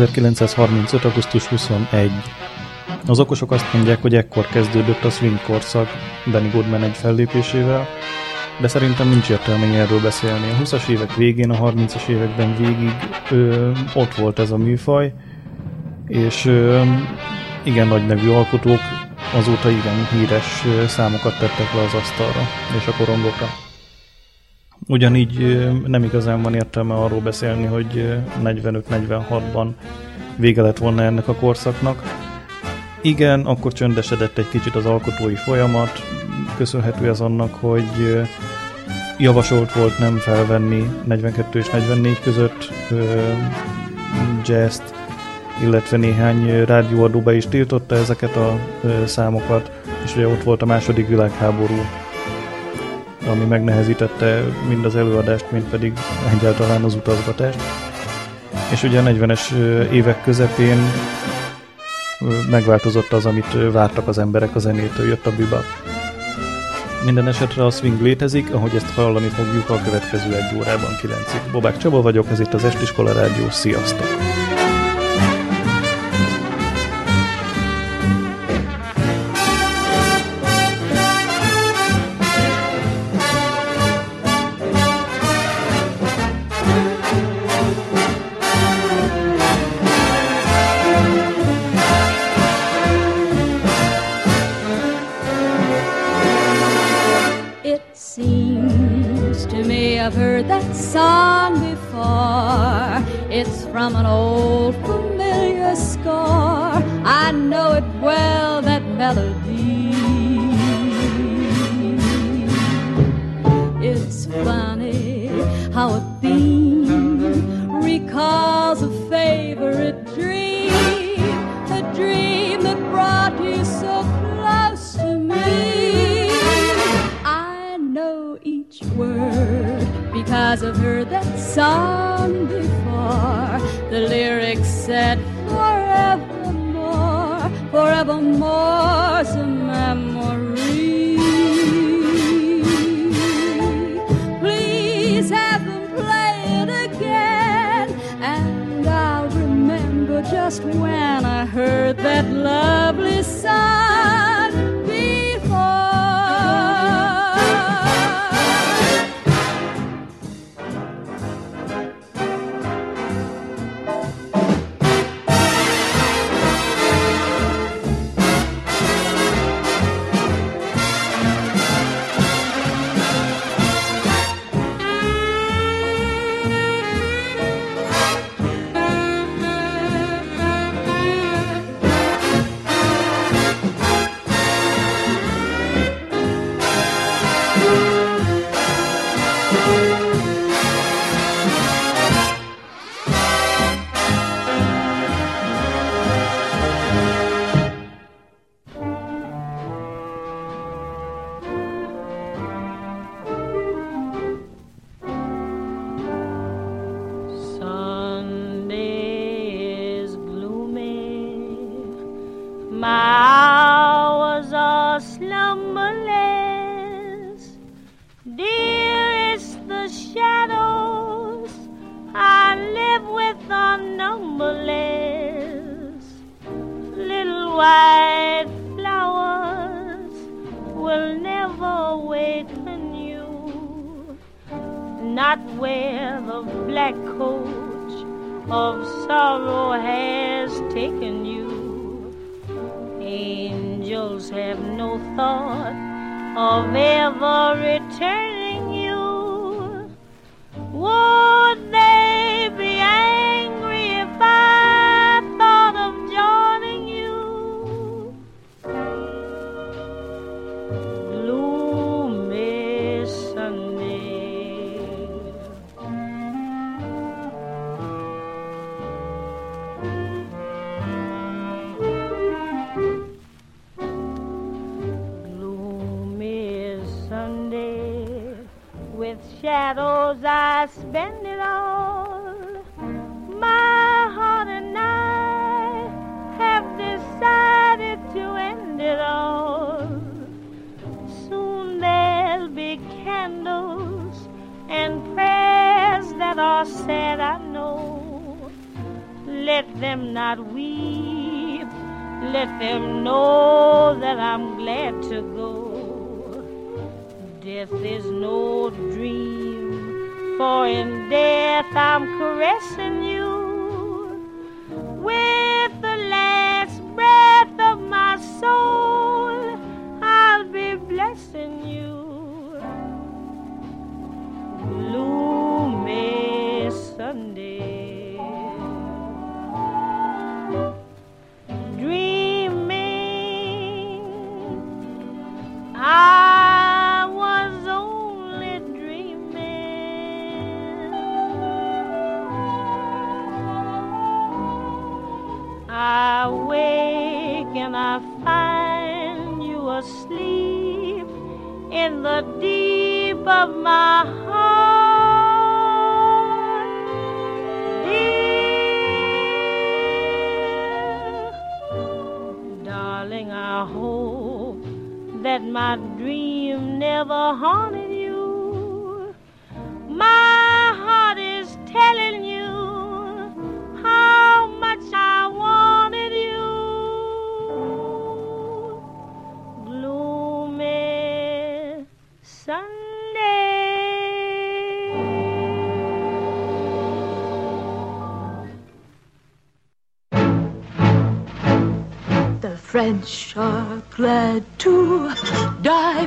1935. augusztus 21. Az okosok azt mondják, hogy ekkor kezdődött a swing korszak Benny Goodman egy fellépésével, de szerintem nincs értelme erről beszélni. A 20-as évek végén, a 30-as években végig ö, ott volt ez a műfaj, és ö, igen nagy nevű alkotók azóta igen híres számokat tettek le az asztalra és a korongokra. Ugyanígy nem igazán van értelme arról beszélni, hogy 45-46-ban vége lett volna ennek a korszaknak. Igen, akkor csöndesedett egy kicsit az alkotói folyamat, köszönhető ez annak, hogy javasolt volt nem felvenni 42 és 44 között jazz illetve néhány rádióadó be is tiltotta ezeket a számokat, és ugye ott volt a második világháború, ami megnehezítette mind az előadást, mind pedig egyáltalán az utazgatást. És ugye a 40-es évek közepén megváltozott az, amit vártak az emberek a zenétől, jött a bebop. Minden esetre a swing létezik, ahogy ezt hallani fogjuk a következő egy órában 9-ig. Bobák Csaba vagyok, ez itt az Estiskola Rádió, sziasztok! from an old familiar score. I know it well, that melody. It's funny how a theme recalls a favorite dream, a dream that brought you so close to me. I know each word because I've heard that song the lyrics said let them not weep. Let them know that I'm glad to go. Death is no dream, for in death I'm caressing you my dream never haunted you. My heart is telling you how much I wanted you. Gloomy Sunday. The French are glad to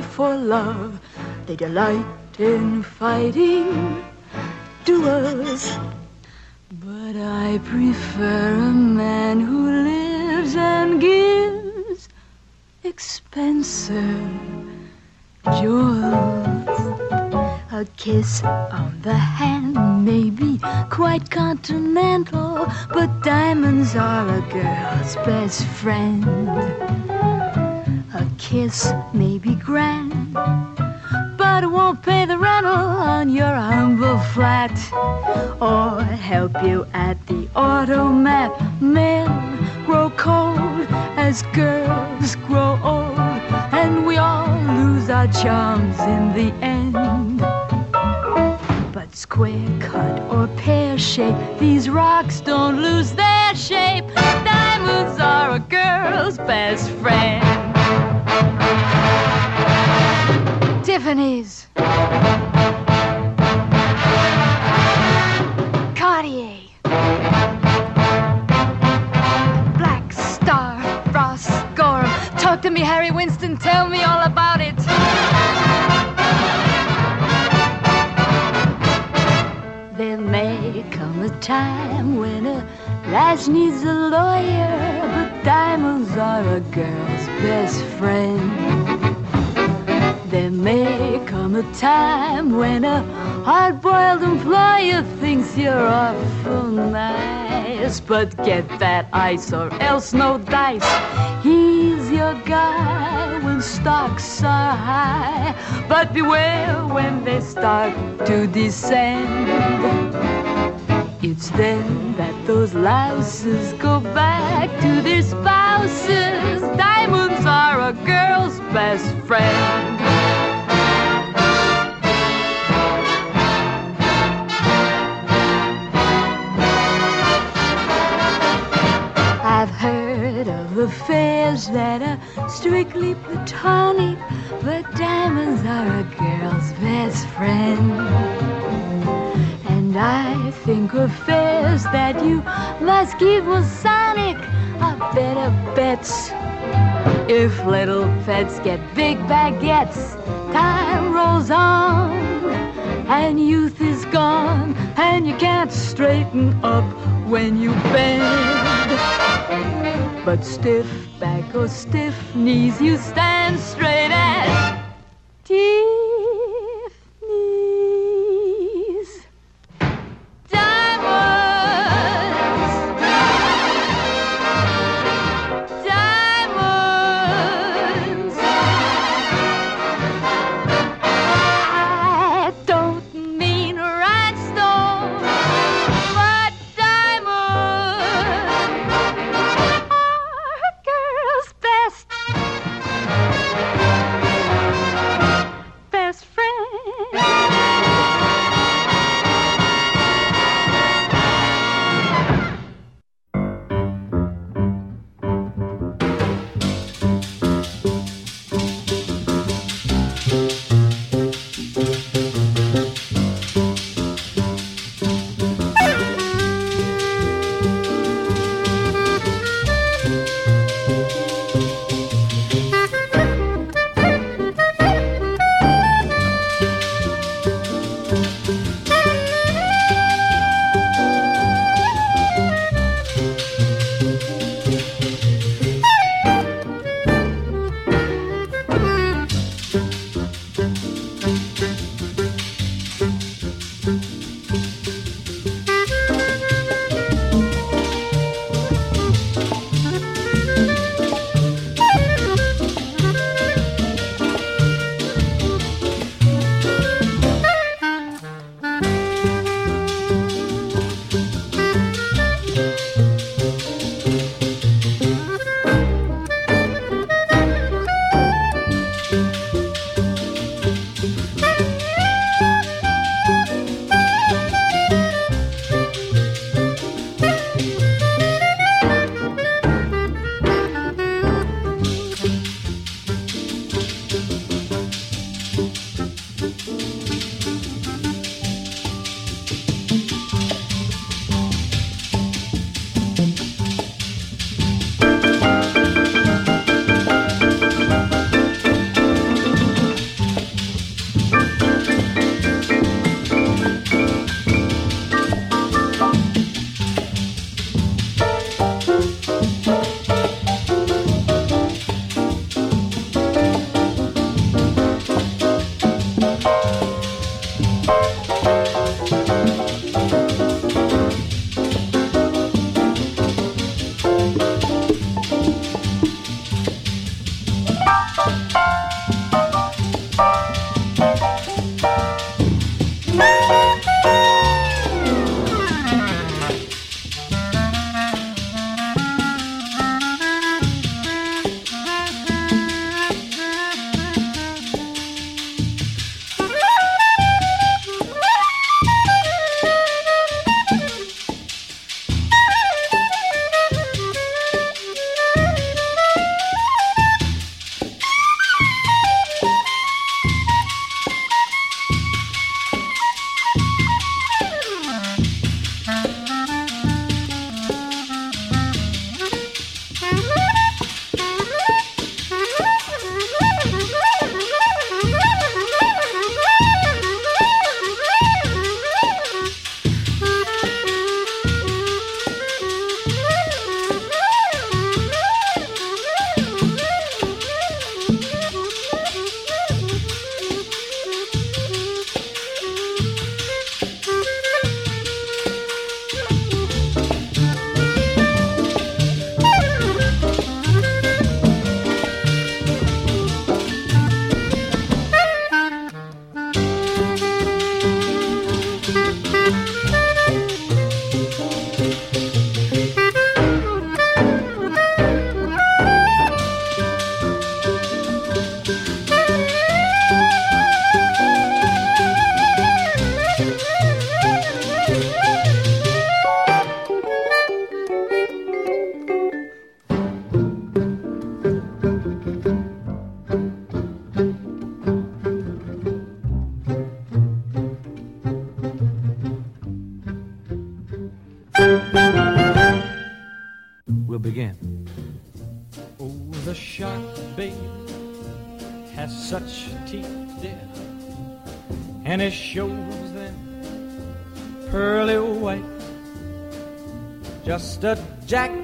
for love. They delight in fighting duels. But I prefer a man who lives and gives expensive jewels. A kiss on the hand may be quite continental, but diamonds are a girl's best friend. Kiss may be grand, but it won't pay the rental on your humble flat or help you at the automat. Men grow cold as girls grow old, and we all lose our charms in the end. But square cut or pear shape, these rocks don't lose their shape. Diamonds are a girl's best friend. Tiffany's. Cartier. Black Starr, Frost Gorham. Talk to me, Harry Winston. Tell me all about it. There may come a time when a lass needs a lawyer, but diamonds are a girl's best friend. There may come a time when a hard-boiled employer thinks you're awful nice, but get that ice or else no dice. He's your guy when stocks are high, but beware when they start to descend. It's then that those louses go back to their spouses. Diamonds are a girl's best friend. I've heard of affairs that are strictly platonic, pets get big baguettes, time rolls on, and youth is gone, and you can't straighten up when you bend. But stiff back or stiff knees, you stand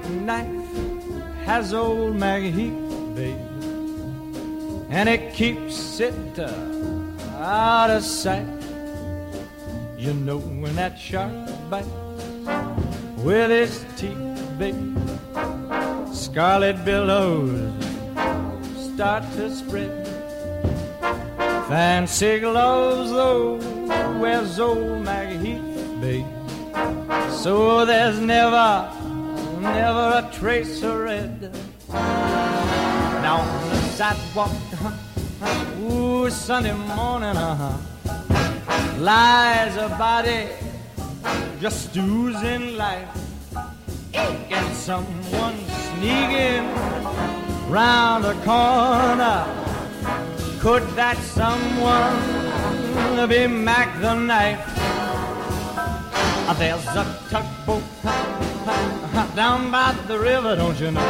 jackknife has old Macheath, babe, and it keeps it uh, out of sight. You know when that shark bites with his teeth, babe, scarlet billows start to spread. Fancy gloves, though, wears old Macheath, babe. So there's never, never a trace of red. Now on the sidewalk, ooh, Sunday morning, uh-huh, lies a body just oozing life. And someone sneaking round the corner could that someone be Mack the Knife? There's a tugboat down by the river, don't you know?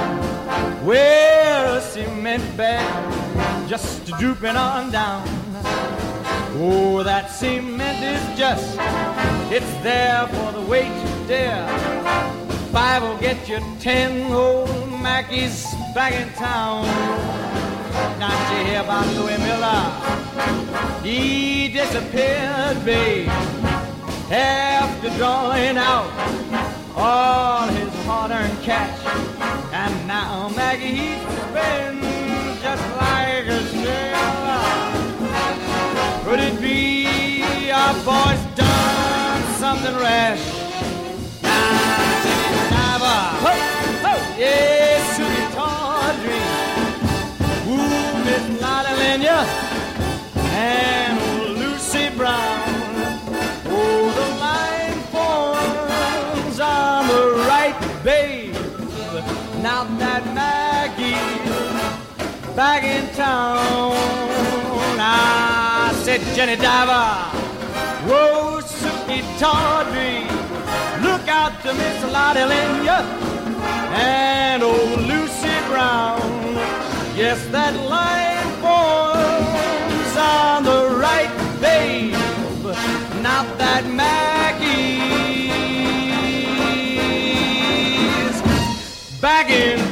Where a cement bag just drooping on down. Oh, that cement is just, it's there for the weight to dare. Five will get you ten old Mackies back in town. Not you hear about Louis Miller? He disappeared, babe, after drawing out all his hard-earned cash. And now Macheath spins just like a sailor. Could it be our boy's done something rash? Babe. Now that Mackie's back in town, I said, Jenny Diver, whoa, Sukey Tawdry, look out to Miss Lotte Lenya and old Lucy Brown. Yes, that line forms on the right, babe. Not that Mackie's back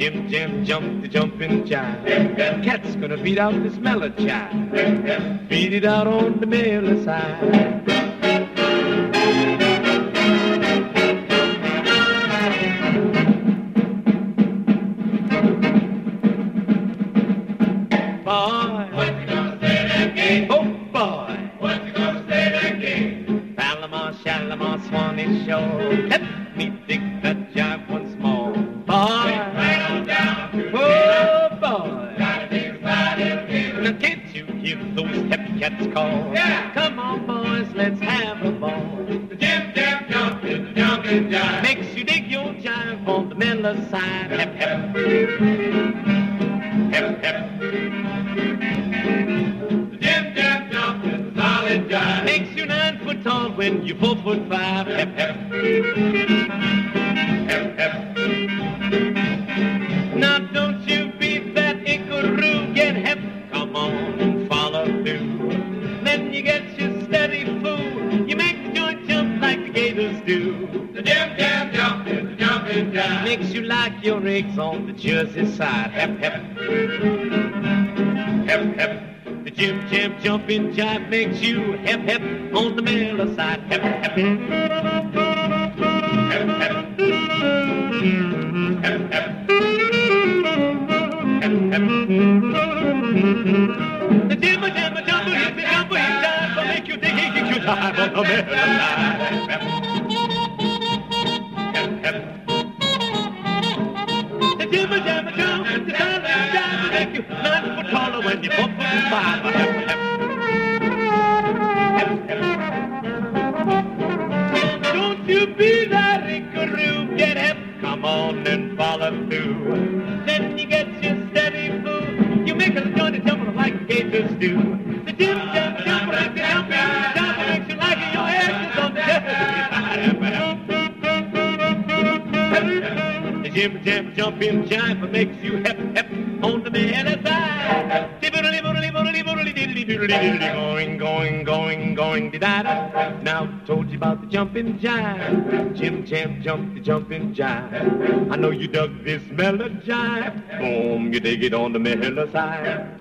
Jim Jim jump the jumping jive. Cat's gonna beat out this mellow jive. Beat it out on the mellow side. Side. Hep hep. Hep hep. The jim jam jumping jive makes you hep hep on the Miller side. Hep jim jam jumping jive makes you hep hep on the man. Going, going, going, going, da da. Now told you about the jumping jive. Jim jam jump the jumping jive. I know you dug this mellow jive. Boom, you dig it on the mellow side.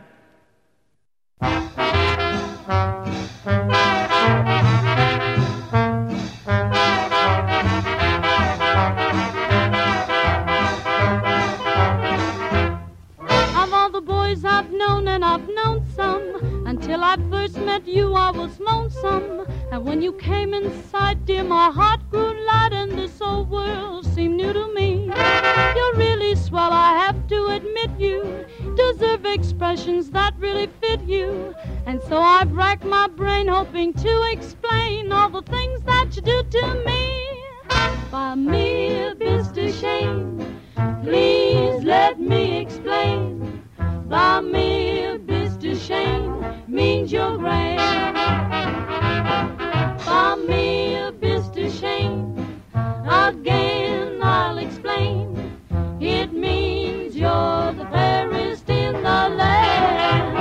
I've known some, until I first met you, I was lonesome. And when you came in sight, dear, my heart grew light, and this old world seemed new to me. You're really swell, I have to admit you deserve expressions that really fit you. And so I've racked my brain hoping to explain all the things that you do to me. By me, Mr. Shane. Please let me explain. By me, a Mr. Shane means you're grand. By me, a Mr. Shane. Again, I'll explain. It means you're the fairest in the land.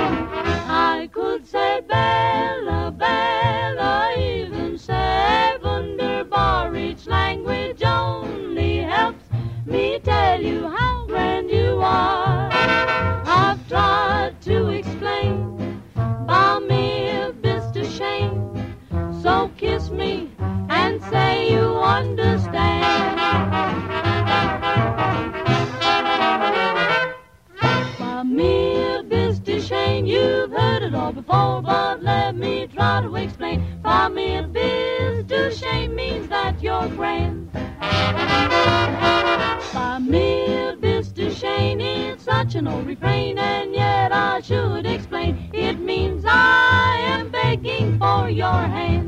I could say Bella, Bella, even say Wunderbar. Each language only helps me tell you how me and say you understand. By me, Mr. Shane, you've heard it all before, but let me try to explain. By me, Mr. Shane means that you're grand. By me, Mr. Shane, it's such an old refrain, and yet I should explain. It means I am begging for your hand.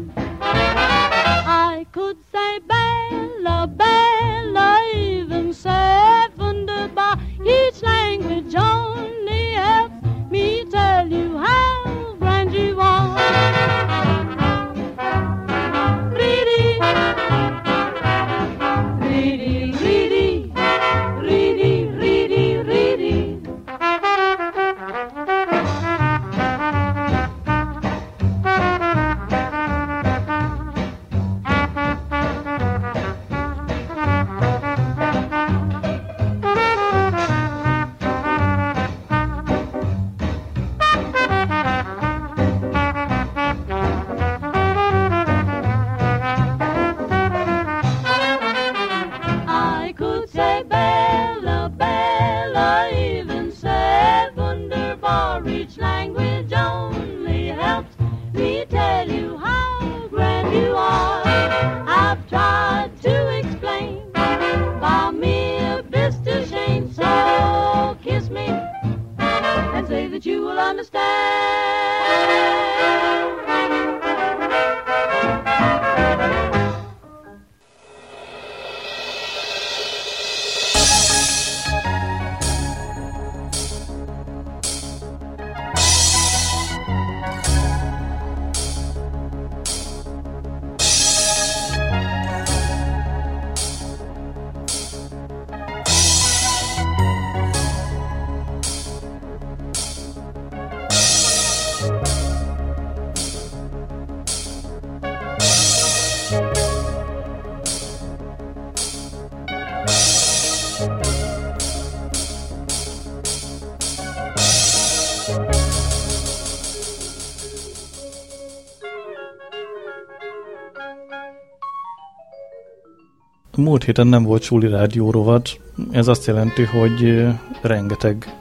Múlt héten nem volt Suli rádió rovat, ez azt jelenti, hogy rengeteg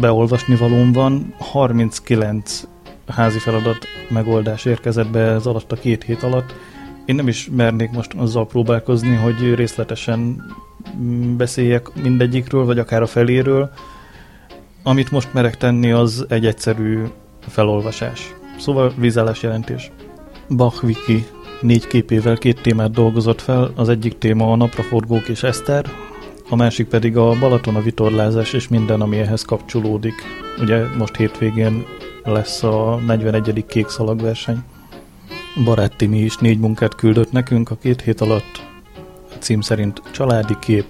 beolvasni valóm van, 39 házi feladat megoldás érkezett be ez alatt a két hét alatt. Én nem is mernék most azzal próbálkozni, hogy részletesen mm, beszéljek mindegyikről, vagy akár a feléről. Amit most merek tenni, az egy egyszerű felolvasás. Szóval vízállás jelentés. Bach Wiki négy képével két témát dolgozott fel, az egyik téma a napraforgók és Eszter, a másik pedig a Balaton a vitorlázás és minden, ami ehhez kapcsolódik. Ugye most hétvégén lesz a 41. kék szalagverseny. Barát Timi is négy munkát küldött nekünk a két hét alatt. A cím szerint Családi kép,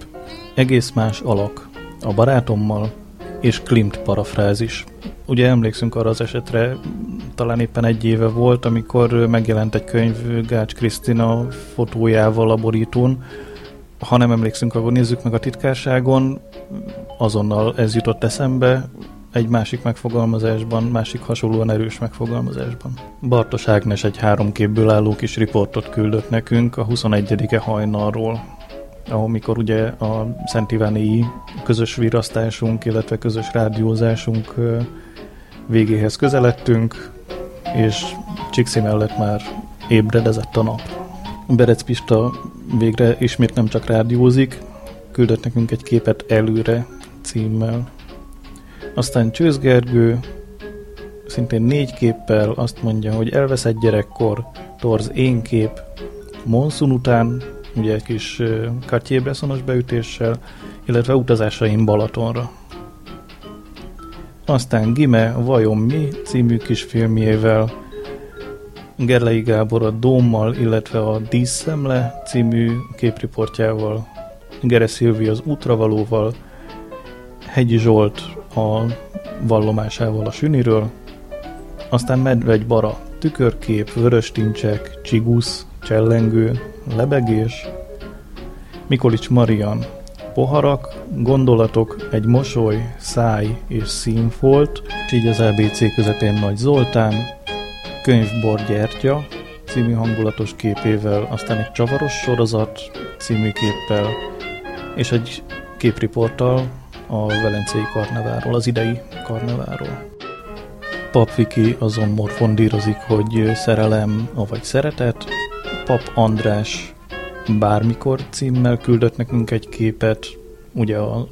egész más alak, a barátommal és Klimt parafrázis. Ugye emlékszünk arra az esetre, talán éppen egy éve volt, amikor megjelent egy könyv Gács Krisztina fotójával a borítón. Ha nem emlékszünk, akkor nézzük meg a titkárságon. Azonnal ez jutott eszembe, egy másik megfogalmazásban, másik hasonlóan erős megfogalmazásban. Bartos Ágnes egy három képből álló kis riportot küldött nekünk a 21-e hajnalról, ahol mikor ugye a Szent Iváni közös virasztásunk, illetve közös rádiózásunk végéhez közeledtünk, és Csixi mellett már ébredezett a nap. Berec Pista végre ismét nem csak rádiózik, küldött nekünk egy képet előre címmel. Aztán Csőz Gergő szintén négy képpel azt mondja, hogy elveszett gyerekkor, torz én kép, Monszun után, ugye egy kis Cartier beütéssel, illetve utazásaim Balatonra. Aztán Gime, Vajon mi című kis filmjével, Gerlei Gábor a Dómmal, illetve a Díszszemle című képriportjával, Gere Szilvi az Útravalóval, Hegyi Zsolt a vallomásával a Süniről, aztán Medvegy Bara, tükörkép, vörös tincsek, csigusz, csellengő, lebegés, Mikolics Marian, poharak, gondolatok, egy mosoly, száj és színfolt, és így az ABC közepén Nagy Zoltán, könyvbor gyertya című hangulatos képével, aztán egy csavaros sorozat című képpel, és egy képriporttal a Velencei karneváról, az idei karneváról. Pap Viki azon morfondírozik, hogy szerelem, vagy szeretet. Pap András Bármikor címmel küldött nekünk egy képet, ugye a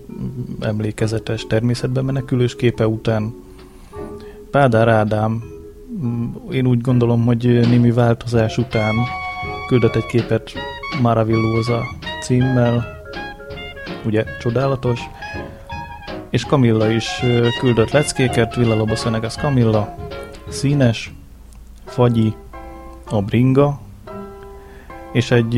emlékezetes természetben menekülős képe után. Pádár Ádám, én úgy gondolom, hogy némi változás után küldött egy képet Maravillosa címmel, ugye csodálatos, és Kamilla is küldött leckéket, Villa Lobos Venegas Kamilla, színes, fagyi, a bringa, és egy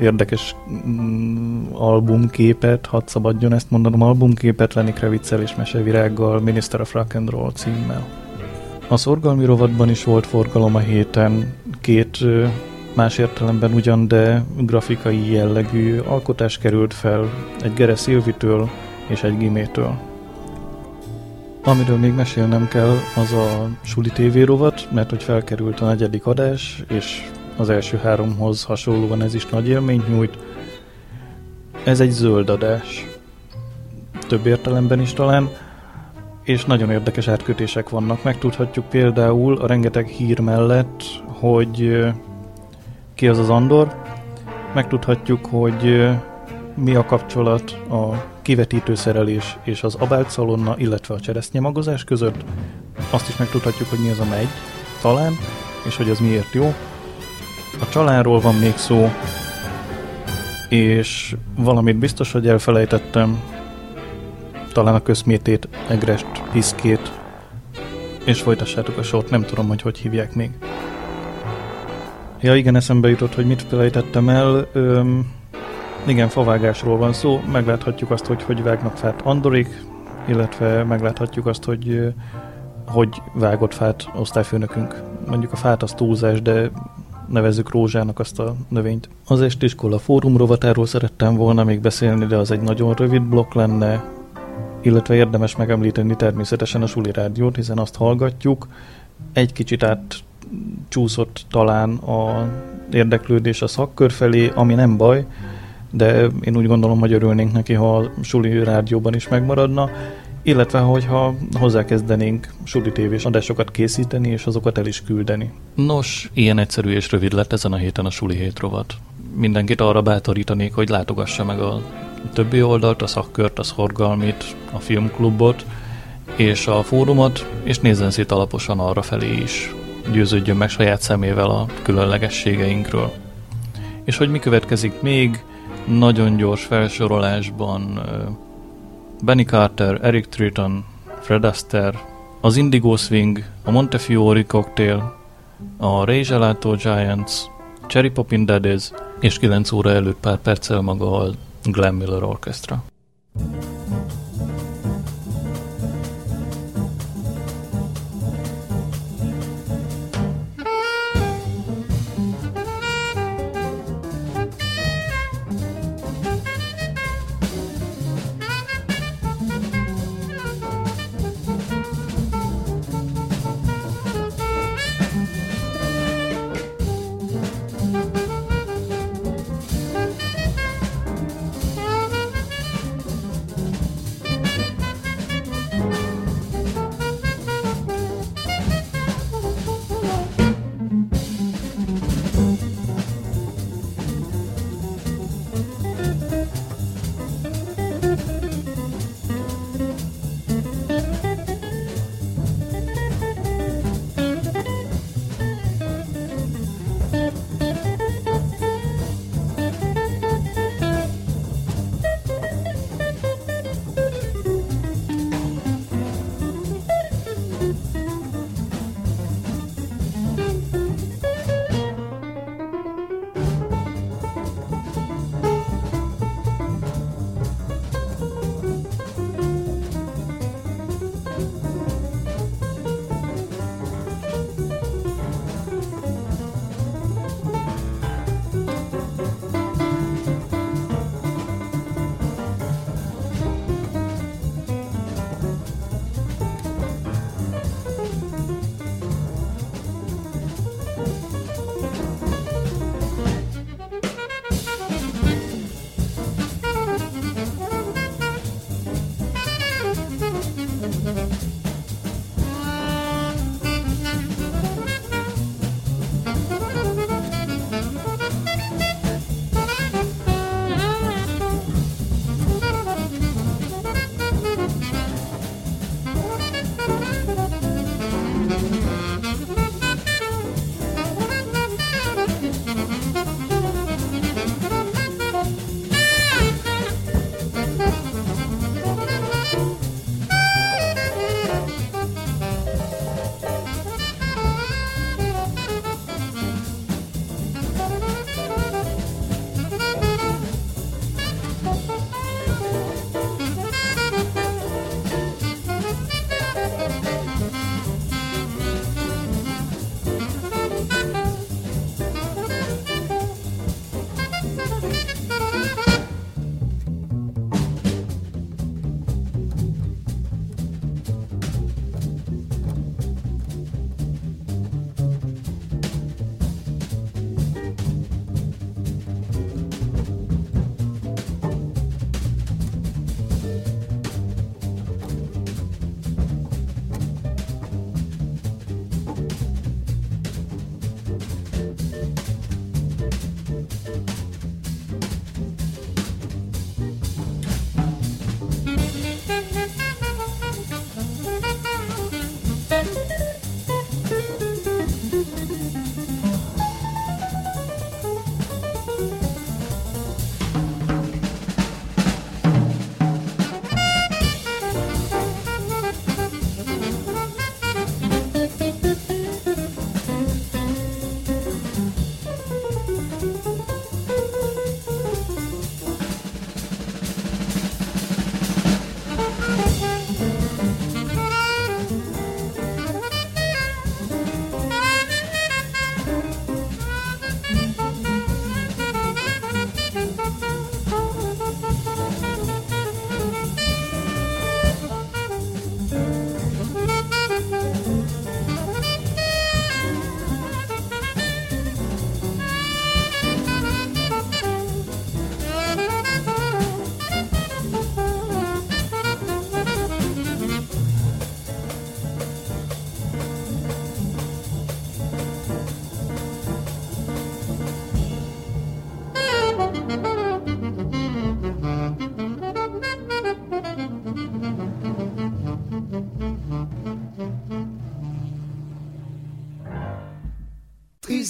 érdekes mm, albumképet, hadd szabadjon ezt mondanom, albumképet Lenny Kravitzel és Mesevirággal, Minister of Rock and Roll címmel. A szorgalmi rovatban is volt forgalom a héten, két ö, más értelemben ugyan, de grafikai jellegű alkotás került fel egy Gere Szilvitől és egy Gimétől. Amiről még mesélnem kell, az a Suli TV rovat, mert hogy felkerült a negyedik adás, és az első háromhoz hasonlóan ez is nagy élményt nyújt. Ez egy zöld adás, több értelemben is talán, és nagyon érdekes átkötések vannak. Megtudhatjuk például a rengeteg hír mellett, hogy ki az az Andor, megtudhatjuk, hogy mi a kapcsolat a kivetítőszerelés és az abált illetve a cseresznyemagozás között. Azt is megtudhatjuk, hogy mi az a megy, talán, és hogy az miért jó. A csalánról van még szó, és valamit biztos, hogy elfelejtettem, talán a közmétét, egrest, piszkét, és folytassátok a sort, nem tudom, hogy hogy hívják még. Ja, igen, eszembe jutott, hogy mit felejtettem el. Öm, igen, favágásról van szó, megláthatjuk azt, hogy hogy vágnak fát Andorik, illetve megláthatjuk azt, hogy hogy vágott fát osztályfőnökünk. Mondjuk a fát az túlzás, de nevezzük rózsának azt a növényt. Az estiskola fórum rovatáról szerettem volna még beszélni, de az egy nagyon rövid blokk lenne, illetve érdemes megemlíteni természetesen a Suli Rádiót, hiszen azt hallgatjuk. Egy kicsit át csúszott talán a érdeklődés a szakkör felé, ami nem baj, de én úgy gondolom, hogy örülnénk neki, ha a Suli Rádióban is megmaradna, illetve hogyha hozzákezdenénk Suli tévés adásokat készíteni, és azokat el is küldeni. Nos, ilyen egyszerű és rövid lett ezen a héten a Suli hét. Mindenkit arra bátorítanék, hogy látogassa meg a többi oldalt, a szakkört, a szorgalmit, a filmklubot, és a fórumot, és nézzen szét alaposan arra felé is. Győződjön meg saját szemével a különlegességeinkről. És hogy mi következik még, nagyon gyors felsorolásban Benny Carter, Eric Triton, Fred Astaire, az Indigo Swing, a Montefiore Cocktail, a Ray Gelato Giants, Cherry Poppin Daddies, és 9 óra előtt pár perccel maga a Glenn Miller Orchestra.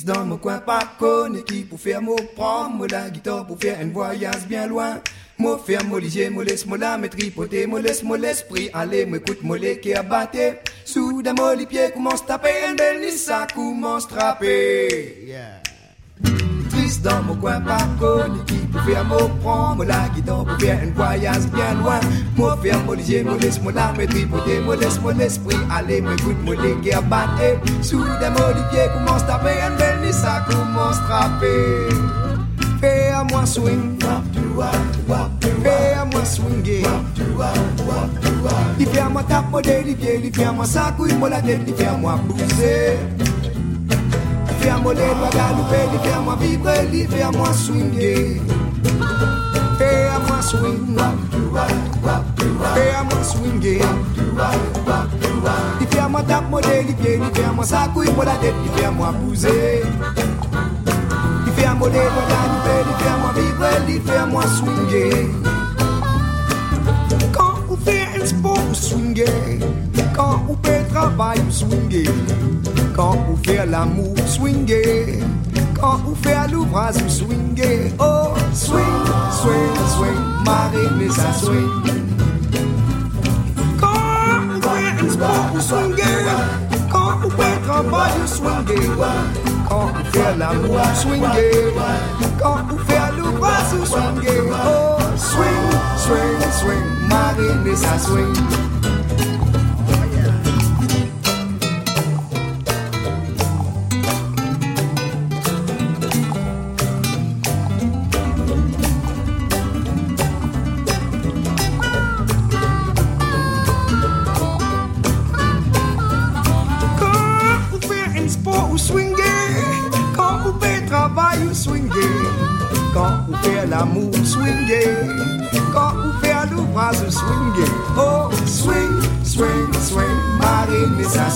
Triste dans mon coin, pas connu qui pour faire mon prendre moi la guitare pour faire un voyage bien loin. Moi faire mon ligier, moi laisse moi la me tripoter, moi laisse moi l'esprit aller, moi écoute moi les qui abatté. Soudain moi les pieds commencent taper, un bel ça commence trapper. Yeah. Triste dans mon coin, pas connu qui pour faire mon prendre la guitare pour faire un voyage bien loin. Moi faire mon ligier, moi laisse moi la me tripoter, moi laisse moi l'esprit aller, moi écoute moi les qui abatté. Soudain moi les pieds commencent taper, un à trapper. Fais à moi swing, fais à moi swinguer. Il fait à moi tapoter les pieds, il fait à moi la tête, il fait à moi. Il fait à moi les doigts galoper, il fait à moi vibrer, il fait à moi swinguer. Fais à moi swing, fais à moi swinguer. Il fait à moi tapoter les pieds, il fait à moi la tête, il fait à moi. Galoper, il fait à moi vibrer, il fait à moi swinguer. Quand on fait un sport, on swinguer. Quand on fait le travail, on swinguer. Quand on fait l'amour, swinguer. Quand on fait l'ouvrage, on swinguer. Oh, swing, swing, swing, marine, ça swing. Quand on fait un sport, on swinguer. Quand on fait le travail, on swinguer. Quand on fait l'amour, swinguer. Quand on fait l'ouvrage, on swinguer. Oh, swing, swing, swing, marine, ça swing.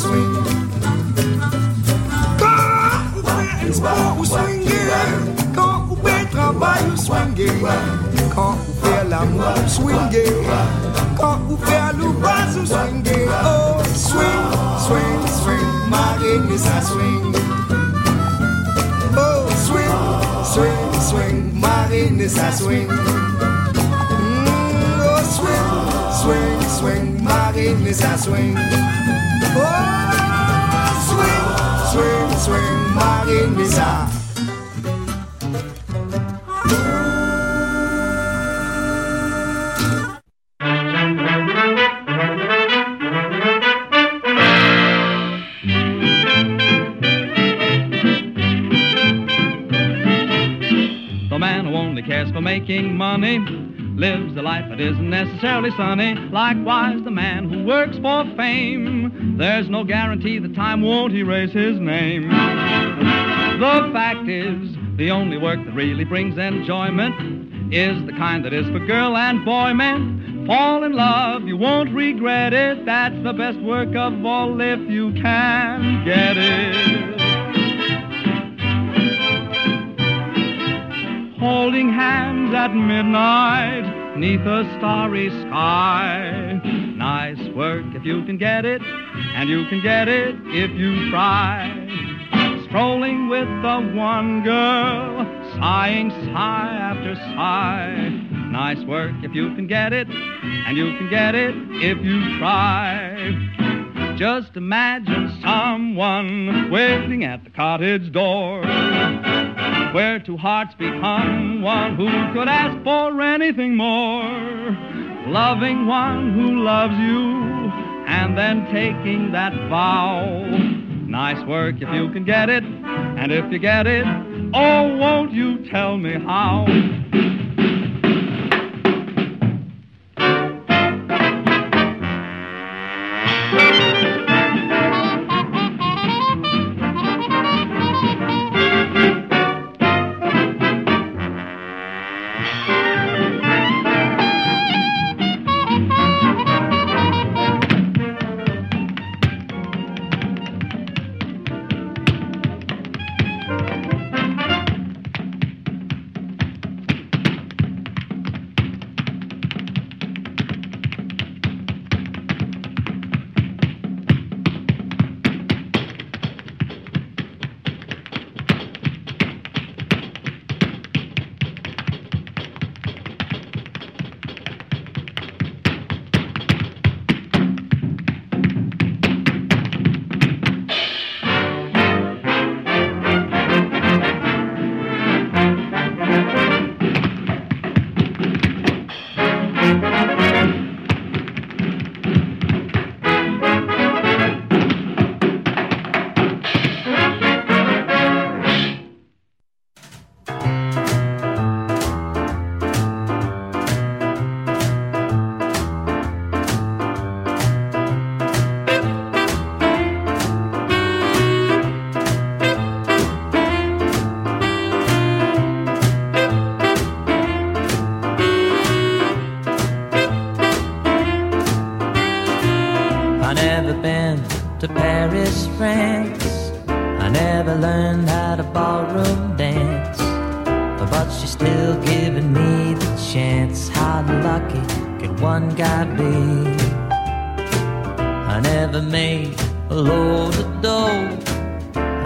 Swing. Oh, swing, swing, swing, mais ça swing. Oh, swing, swing, swing, marine, et ça swing. Et ça swing. Oh, swing, swing, swing, et ça. That isn't necessarily sunny. Likewise, the man who works for fame, there's no guarantee that time won't erase his name. The fact is, the only work that really brings enjoyment is the kind that is for girl and boy men. Fall in love, you won't regret it. That's the best work of all if you can get it. holding hands at midnight neath a starry sky. Nice work if you can get it, and you can get it if you try. Strolling with the one girl, sighing sigh after sigh. Nice work if you can get it, and you can get it if you try. Just imagine someone waiting at the cottage door where two hearts become one who could ask for anything more. Loving one who loves you and then taking that vow. Nice work if you can get it, and if you get it, oh, won't you tell me how?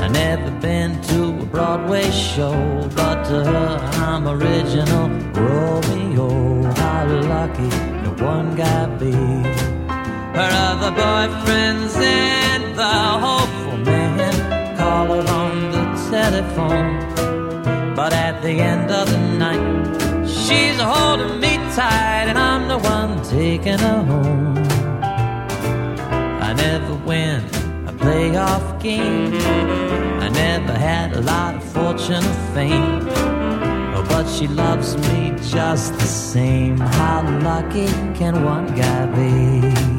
I never been to a Broadway show, but to her I'm original Romeo. How lucky could one guy be? Her other boyfriends and the hopeful man call her on the telephone, but at the end of the night she's holding me tight, and I'm the one taking her home. I never win a playoff game. I never had a lot of fortune or fame. But she loves me just the same. How lucky can one guy be?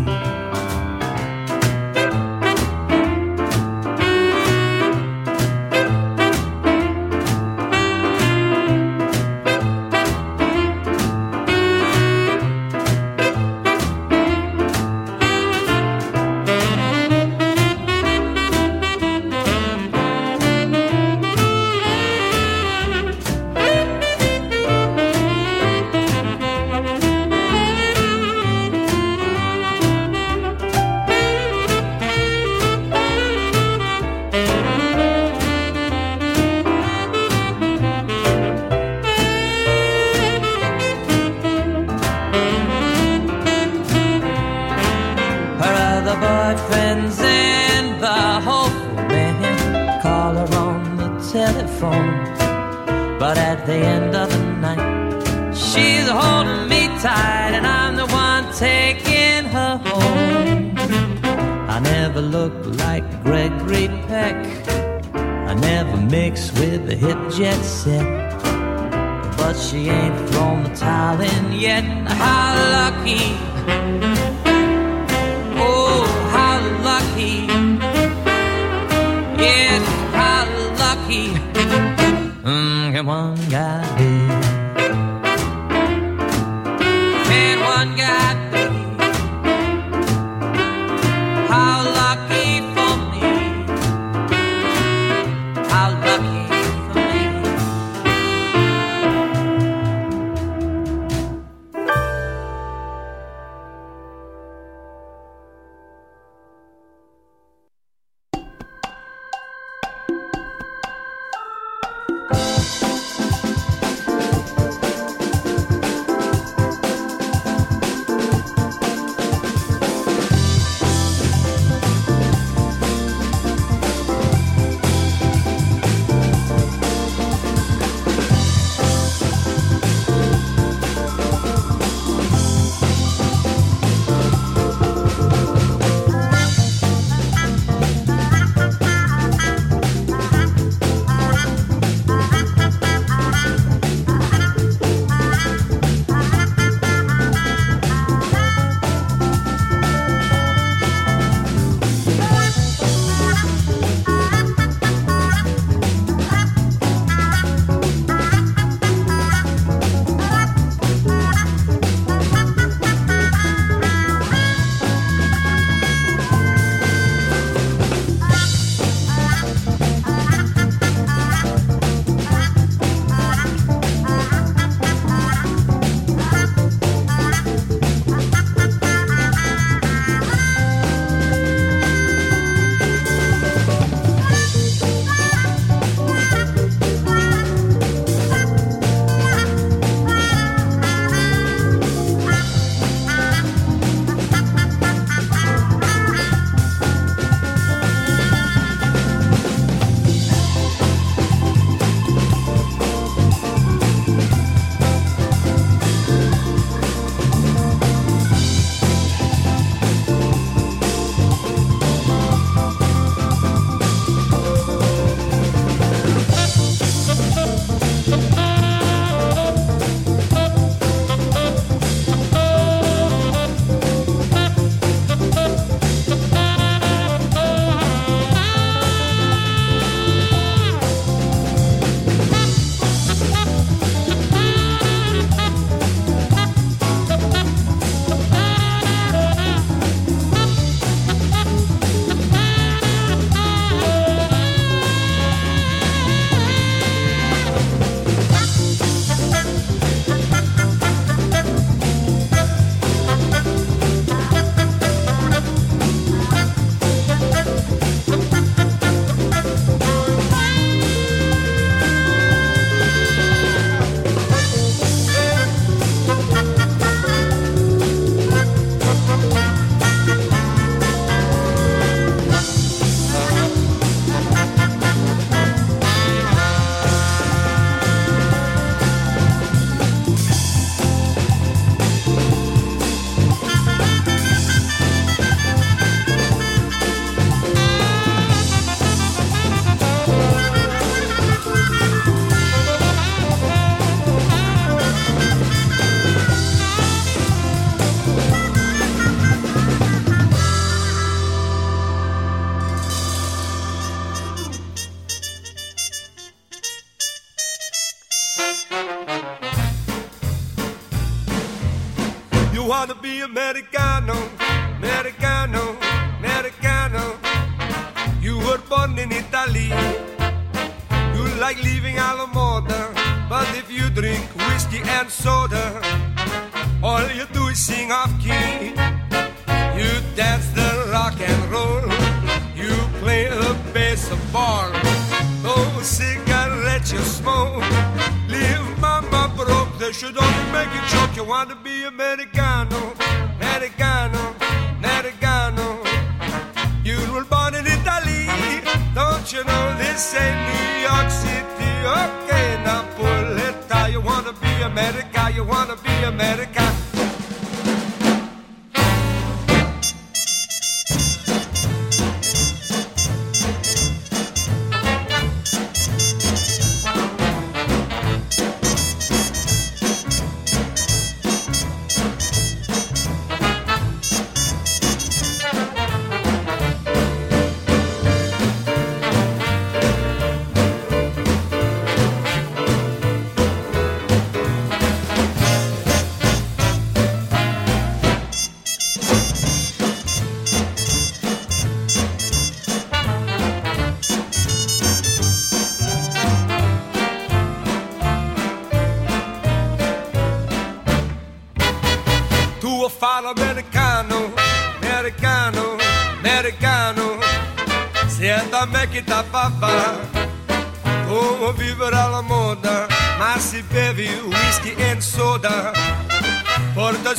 Wanna be Americano, Americano, Americano. You were born in Italy. You like leaving Alameda, but if you drink whiskey and soda, all you do is sing off key. You dance the rock and roll. You play the baseball. No cigarettes you smoke. Leave mama broke. They should only make you joke. You want to be Americano, ain't New York City? Okay, pull. You wanna be America, you wanna be America.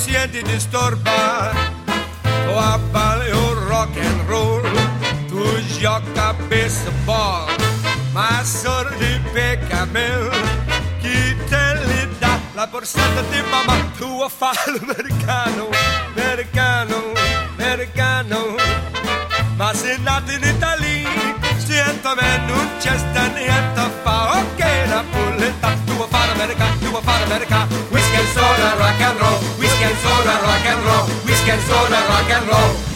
Sienti disturba, tu a balli o rock and roll. Tu gioca a baseball, ma sordi peccamel. Chi te li dà la borsetta di mamma? Tu a fare l'americano, americano, americano. Ma se nato in Italia, sento me non c'è sta niente fa. Ok, la pulletta, tu a fare America, tu a fare America. Whisky soda, rock and roll. Whisky and soda, rock and roll. Whisky and soda, rock and roll.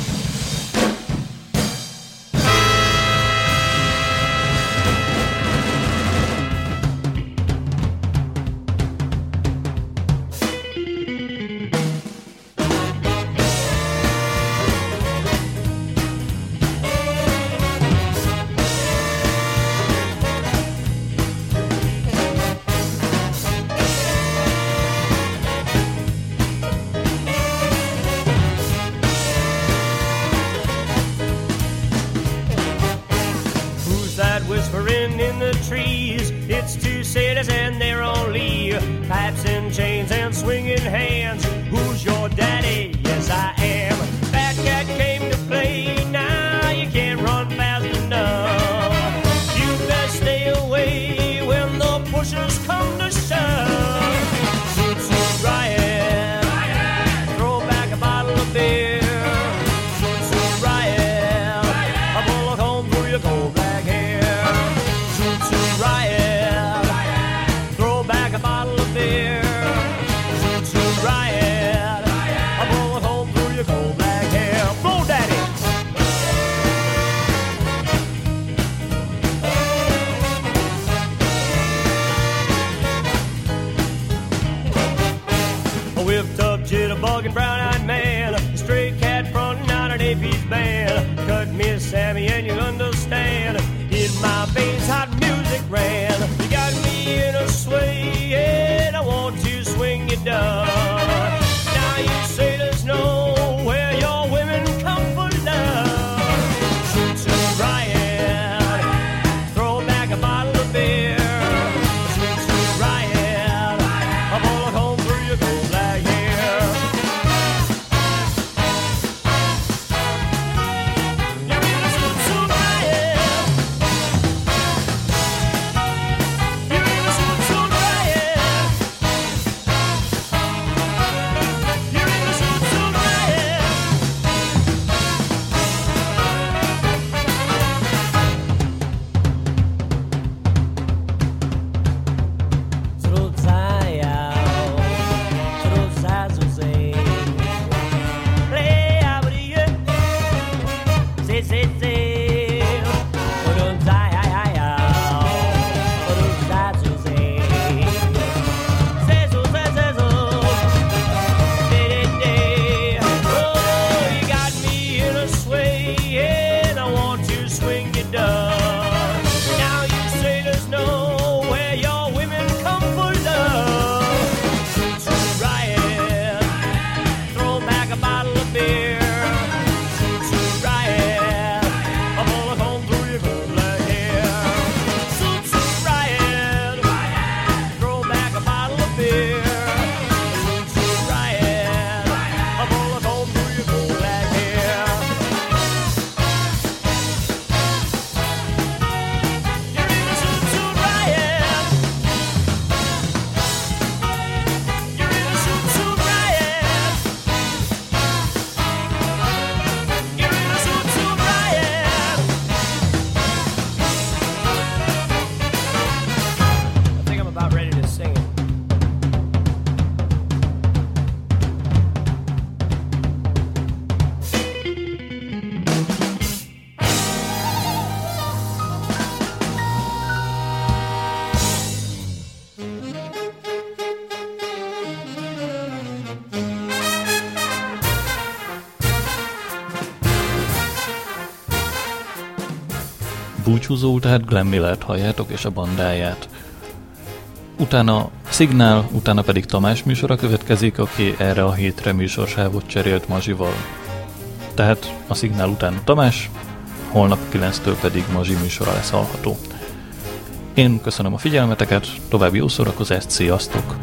Búcsúzóul, tehát Glenn Millert halljátok és a bandáját. Utána Szignál, utána pedig Tamás műsora következik, aki erre a hétre műsorsávot cserélt Mazsival. Tehát a Szignál után Tamás, holnap 9-től pedig Mazsi műsora lesz hallható. Én köszönöm a figyelmeteket, további jó szórakozást, sziasztok!